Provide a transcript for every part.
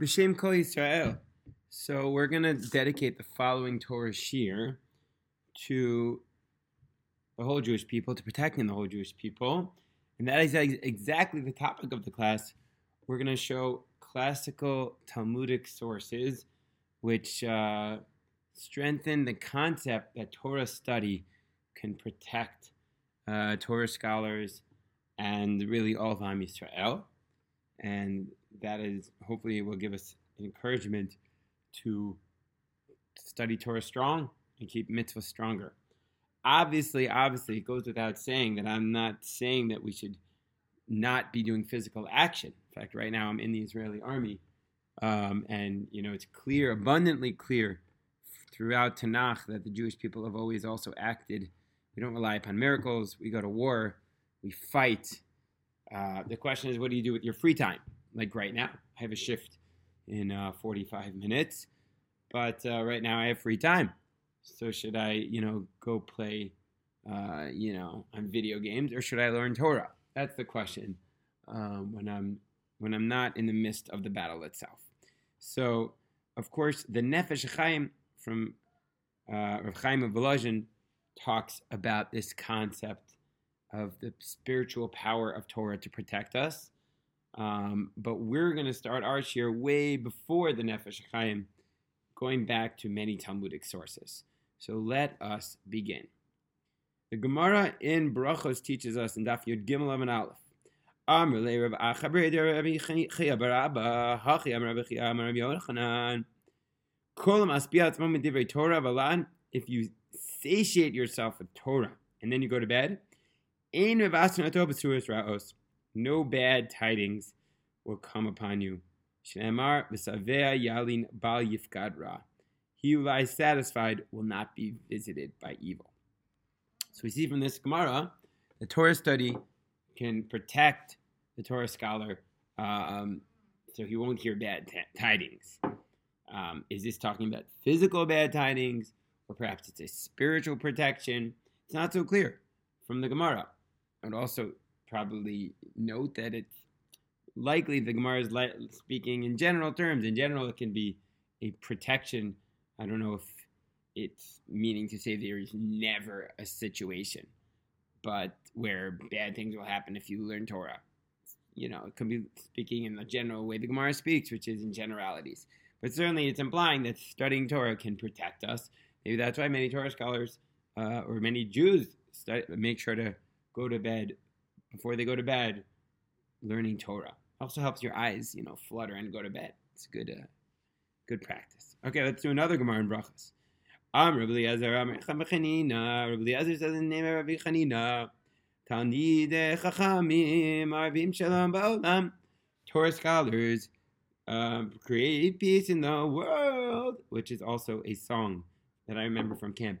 B'Shem Kol Yisrael. So we're going to dedicate the following Torah Shiur to the whole Jewish people, to protecting the whole Jewish people. And that is exactly the topic of the class. We're going to show classical Talmudic sources which uh, strengthen the concept that Torah study can protect uh, Torah scholars and really all of Am Yisrael. And that is hopefully will give us encouragement to study Torah strong and keep mitzvah stronger. Obviously, obviously, it goes without saying that I'm not saying that we should not be doing physical action. In fact, right now I'm in the Israeli army, um, and you know it's clear, abundantly clear, throughout Tanakh that the Jewish people have always also acted. We don't rely upon miracles. We go to war. We fight. Uh, the question is, what do you do with your free time? Like right now, I have a shift in uh, 45 minutes, but uh, right now I have free time. So should I, you know, go play, uh, you know, on video games, or should I learn Torah? That's the question um, when I'm when I'm not in the midst of the battle itself. So, of course, the Nefesh Chaim from uh, Rav Chaim of Volozhin talks about this concept of the spiritual power of Torah to protect us. Um, but we're going to start our share way before the Nefesh Chaim, going back to many Talmudic sources. So let us begin. The Gemara in Brachos teaches us in Daf Yud Gimel and Aleph. Amr le Rav Achabre de Rabbi Chia Barabba Hachi Amr Chia Amr Divrei Torah If you satiate yourself with Torah and then you go to bed, Ein Ravasun Atov Raos no bad tidings will come upon you. Shemar v'savea yalin bal yifkad ra. He who lies satisfied will not be visited by evil. So we see from this Gemara, the Torah study can protect the Torah scholar, um, so he won't hear bad t- tidings. Um, is this talking about physical bad tidings, or perhaps it's a spiritual protection? It's not so clear from the Gemara. And also probably note that it's likely the Gemara is li- speaking in general terms. In general, it can be a protection. I don't know if it's meaning to say there is never a situation, but where bad things will happen if you learn Torah. You know, it could be speaking in the general way the Gemara speaks, which is in generalities. But certainly, it's implying that studying Torah can protect us. Maybe that's why many Torah scholars uh, or many Jews study, make sure to go to bed before they go to bed, learning Torah. Also helps your eyes, you know, flutter and go to bed. It's good, uh, good practice. Okay, let's do another Gemara in Brachas. Am Rabbi Eliezer, Am Chanina. Rabbi Eliezer says the name of Rabbi Chanina. Chachamim, Arvim Shalom Ba'olam. Torah scholars um, create peace in the world, which is also a song that I remember from camp.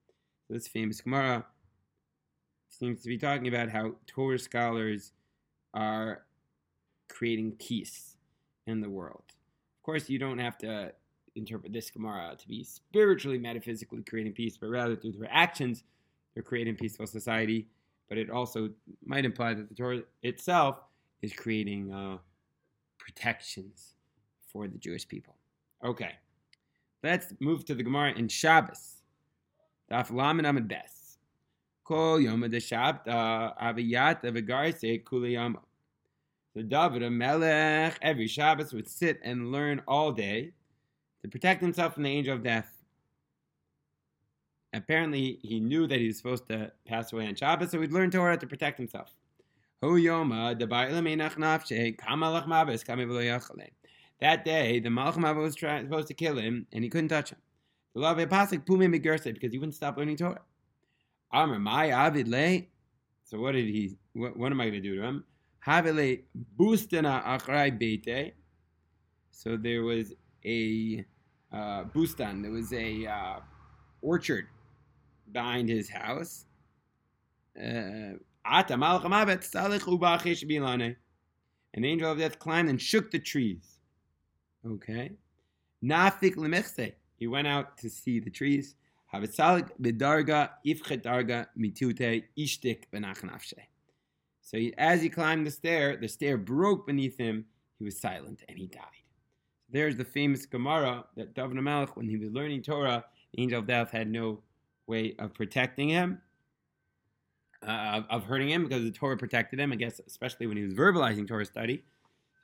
this famous Gemara seems to be talking about how Torah scholars are creating peace in the world. Of course, you don't have to interpret this Gemara to be spiritually, metaphysically creating peace, but rather through their actions, they're creating peaceful society. But it also might imply that the Torah itself is creating uh, protections for the Jewish people. Okay, let's move to the Gemara in Shabbos. Daf Lamed Amid Bes. Kol Yom Deshabta uh, Aviyat Avigarse Kuliyama. So David, Melech, every Shabbos would sit and learn all day to protect himself from the angel of death. Apparently, he knew that he was supposed to pass away on Shabbos, so he'd learn Torah to protect himself. That day, the Malach was supposed to kill him, and he couldn't touch him. Because he wouldn't stop learning Torah. Amr my avid. So what did he? What, what am I going to do to him? Havile achrai bete. So there was a uh, bustan, there was a uh, orchard behind his house. Uh, an angel of death climbed and shook the trees. Okay. Nafik lemechse. He went out to see the trees. Havitzalik bedarga mitute ishtik benachnafshe. So he, as he climbed the stair, the stair broke beneath him. He was silent and he died. There's the famous Gemara that David Melech, when he was learning Torah, the angel of death had no way of protecting him, uh, of hurting him, because the Torah protected him. I guess, especially when he was verbalizing Torah study.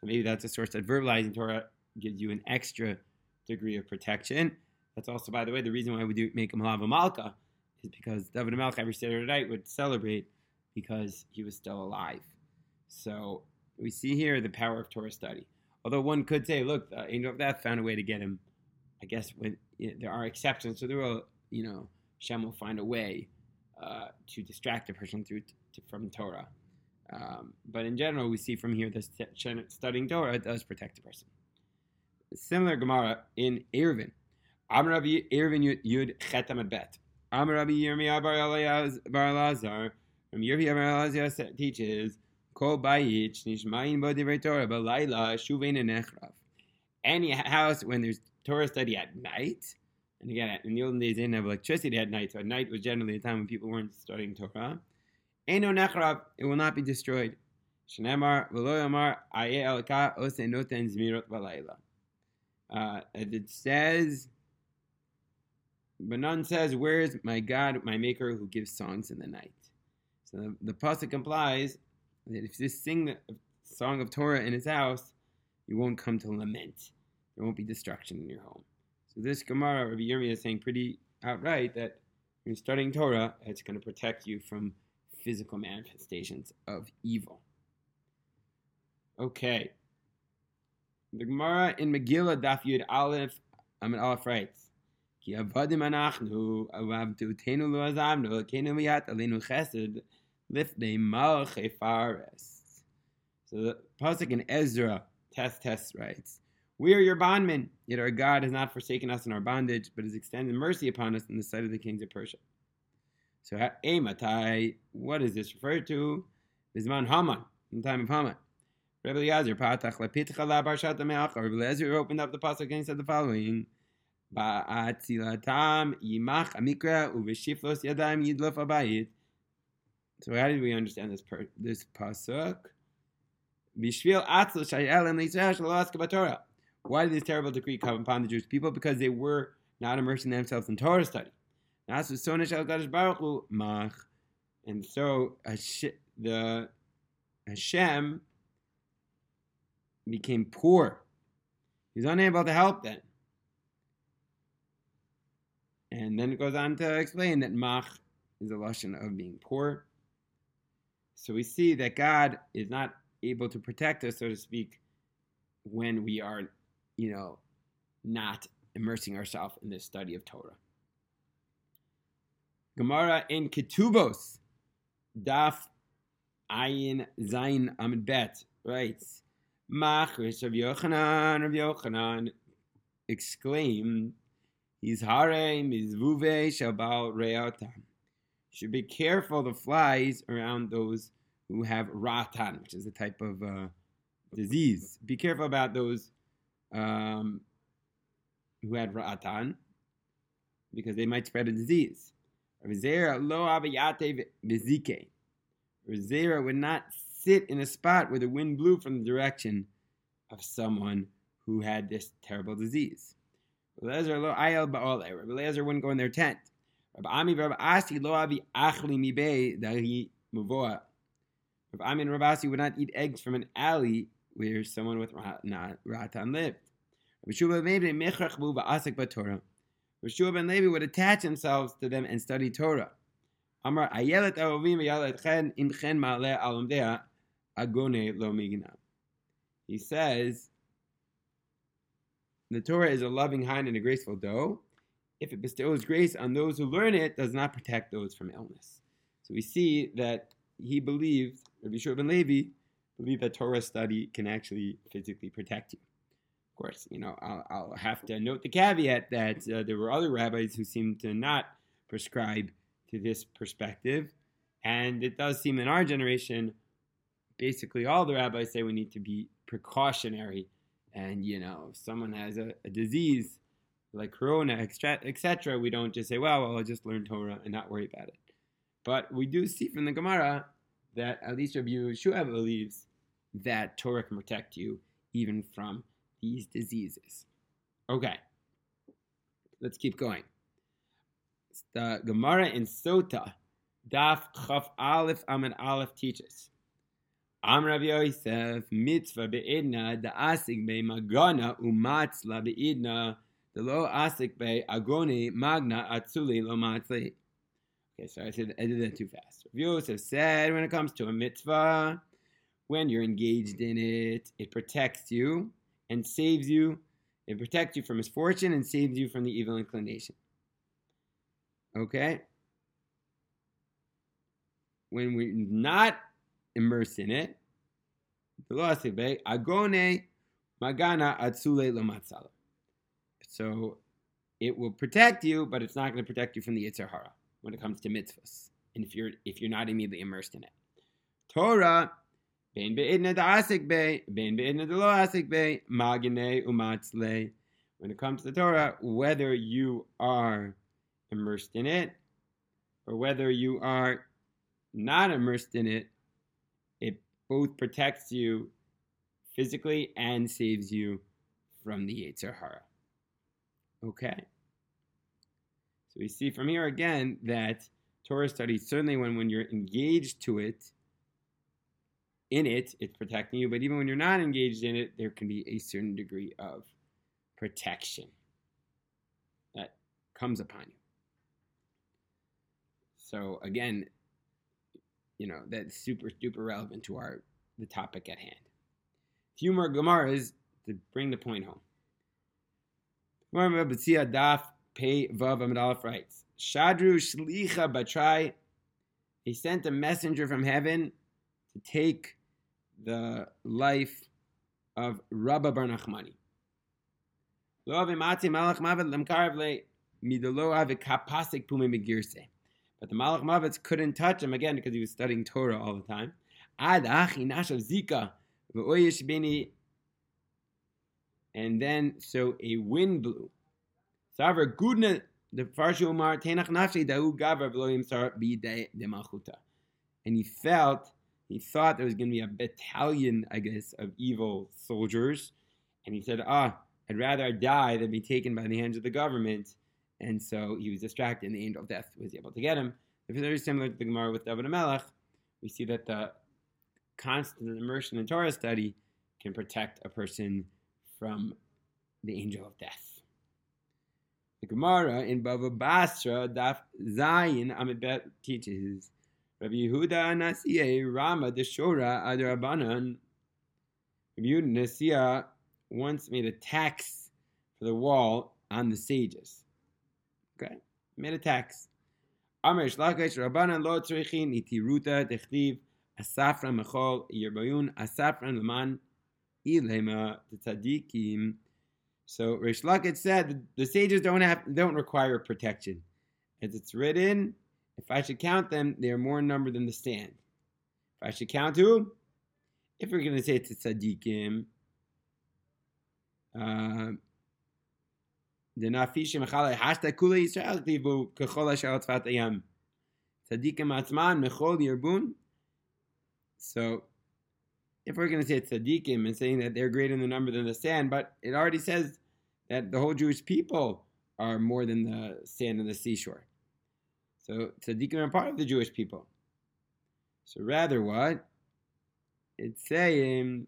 So maybe that's a source that verbalizing Torah gives you an extra degree of protection. That's also, by the way, the reason why we do make him Malava Malka is because David Melech every Saturday night would celebrate because he was still alive. So we see here the power of Torah study. Although one could say, look, the angel of death found a way to get him. I guess when you know, there are exceptions, so there will, you know, Shem will find a way uh, to distract a person through t- from Torah. Um, but in general, we see from here that studying Torah does protect a person. Similar Gemara in Eruvin. Amar Rabbi Eruvin Yud Chetam Bet. Amar Rabbi Yirmiyah Bar Lazar. From Yirmiyah Bar Lazar teaches Kol Bayit Nishmayin Bo Divrei Torah Balayla Shuvein Nechrav. Any house when there's Torah study at night, and again, in the olden days, they didn't have electricity at night, so at night was generally a time when people weren't studying Torah. Eno Nechrav, it will not be destroyed. Shnemar V'lo Yomar Aye Elka Ose Noten Zmirot Balayla. Uh, it says, Banan says, Where is my God, my Maker, who gives songs in the night? So the, the Pasuk implies that if you sing the song of Torah in his house, you won't come to lament. There won't be destruction in your home. So this Gemara, Rabbi Yirmiyah is saying pretty outright that when you're studying Torah, it's going to protect you from physical manifestations of evil. Okay, the Gemara in Megillah Daf Yud Aleph Amid Aleph writes, So the pasuk in Ezra tes tes writes, We are your bondmen, yet our God has not forsaken us in our bondage, but has extended mercy upon us in the sight of the kings of Persia. So, Matai, what is this referred to? Bisman Haman, in the time of Haman. Rabbi Eliezer, Patach lepitcha la barshat Rabbi Eliezer opened up the pasuk and said the following: Ba'atzilatam yimach amikra uveshiflos yadayim yidlof abayit. So how did we understand this per- this pasuk? Bishvil atzl shayel and Yisrael shalosk Torah. Why did this terrible decree come upon the Jewish people? Because they were not immersing themselves in Torah study. And so the Hashem became poor. He's unable to help them. And then it goes on to explain that mach is a lesson of being poor. So we see that God is not able to protect us, so to speak, when we are, you know, not immersing ourselves in the study of Torah. Gemara in Ketubos, Daf Ayin Zayin Amid Bet writes, Machris of Yochanan of Yochanan exclaimed, He's harem, he's vuve, shabal reotam. Should be careful the flies around those who have ratan, which is a type of uh, disease. Be careful about those um, who had ratan, because they might spread a disease. Rizera lo abayate vizike. Rizera would not sit in a spot where the wind blew from the direction of someone who had this terrible disease. Rabbi Eliezer wouldn't go in their tent. Rabbi Ami Rabbi Asi lo avi achli mibe dahi muvoa. Rabbi Ami and Rabbi Asi would not eat eggs from an alley where someone with ratan lived. Rabbi Shua ben Levi bu va'asik b'Torah. Rabbi Shua ben Levi would attach themselves to them and study Torah. Amar ayelet chen ma'aleh agone lo. He says, the Torah is a loving hind and a graceful doe. If it bestows grace on those who learn it, does not protect those from illness. So we see that he believed, Rabbi Shua Levi, believed that Torah study can actually physically protect you. Of course, you know, I'll, I'll have to note the caveat that uh, there were other rabbis who seemed to not prescribe to this perspective. And it does seem in our generation, basically all the rabbis say we need to be precautionary. And, you know, if someone has a, a disease like corona, etc., we don't just say, well, well, I'll just learn Torah and not worry about it. But we do see from the Gemara that at least Rabbi Yeshua believes that Torah can protect you even from these diseases. Okay, let's keep going. The Gemara in Sota, Daf Chaf Aleph Amid Aleph teaches. Am Rabbi Yosef mitzvah be'idna da asik be magana umatzla be'idna the lo asik be agoni magna atzuli lo matzli. Okay, so I said I did that too fast. Rav Yosef said when it comes to a mitzvah, when you're engaged in it, it protects you and saves you. It protects you from misfortune and saves you from the evil inclination. Okay? When we're not immersed in it, agone magana. So it will protect you, but it's not going to protect you from the Yetzer Hara when it comes to mitzvahs. And if you're if you're not immediately immersed in it. Torah Bein be'idna da'asik be, bein be'idna lo asik be, magine umatzle. When it comes to Torah, whether you are immersed in it or whether you are not immersed in it both protects you physically and saves you from the Yetzer Hara. Okay. So we see from here again that Torah study, certainly when, when you're engaged to it, in it, it's protecting you. But even when you're not engaged in it, there can be a certain degree of protection that comes upon you. So again, you know, that's super, super relevant to our the topic at hand. A few more Gemaras to bring the point home. Daf Vav writes, Shadru Shlicha Batrai, he sent a messenger from heaven to take the life of Rabba Bar Nachmani. But the Malach Mavitz couldn't touch him again because he was studying Torah all the time. And then, so a wind blew. the Farshu Umar, Tenach Nafshi, Dahu Gavra, V'loim Sar, Bide, Malchuta. And he felt he thought there was going to be a battalion, I guess, of evil soldiers. And he said, Ah, I'd rather die than be taken by the hands of the government. And so he was distracted, and the angel of death was able to get him. It's very similar to the Gemara with David Melech. We see that the constant immersion in Torah study can protect a person from the angel of death. The Gemara in Bava Basra, Daf Zayin Amid teaches Rabbi Yehuda Nasiye Rama Deshora Adrabanan. Rabbi Yehuda Nasiya once made a tax for the wall on the sages. Okay, made a tax. Amr Shlakesh Rabbanan Lo Tzrichin Itiruta Techtiv Asafran Mechol Yerbayun Asafran Leman Ilema Tzadikim. So Rish Lakish said the sages don't have don't require protection, as it's written if I should count them, they are more in number than the stand. If I should count who? If we're going to say it's a tzaddikim, uh, So, if we're going to say tzaddikim and saying that they're greater in the number than the sand, but it already says that the whole Jewish people are more than the sand on the seashore. So tzaddikim are part of the Jewish people. So rather what? It's saying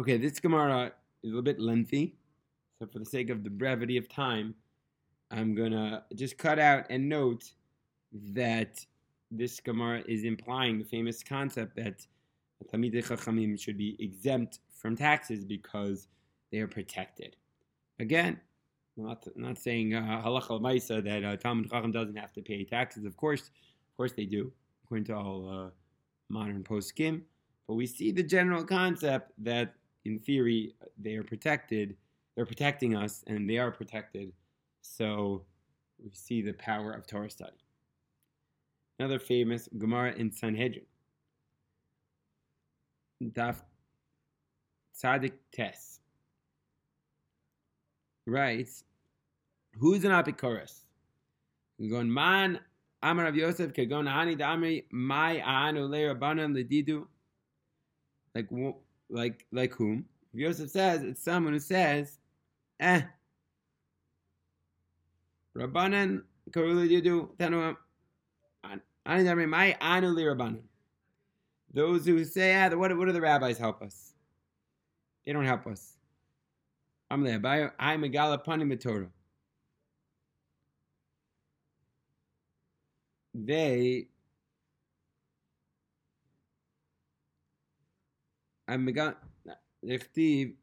Okay, this Gemara is a little bit lengthy, so for the sake of the brevity of time, I'm gonna just cut out and note that this Gemara is implying the famous concept that Talmidei Chachamim should be exempt from taxes because they are protected. Again, not, not saying uh, halacha uh, that uh, Talmid Chacham doesn't have to pay taxes. Of course, of course they do, according to all uh, modern poskim. But we see the general concept that, in theory, they are protected. They're protecting us, and they are protected. So we see the power of Torah study. Another famous Gemara in Sanhedrin. Daf Tzadik Tes writes, Who's an Apikoros? Going man Amar of Yosef Kagon Hani Damri My Anu Le Ledidu. Like like like whom? If Yosef says it's someone who says, Eh. Rabbanan Karulu Didu Tanu Ani Damri My Anu Le Rabbanan. Those who say, ah, what, what do the rabbis help us? They don't help us. I'm. I'm a Galapanim Torah. They I'm a Steve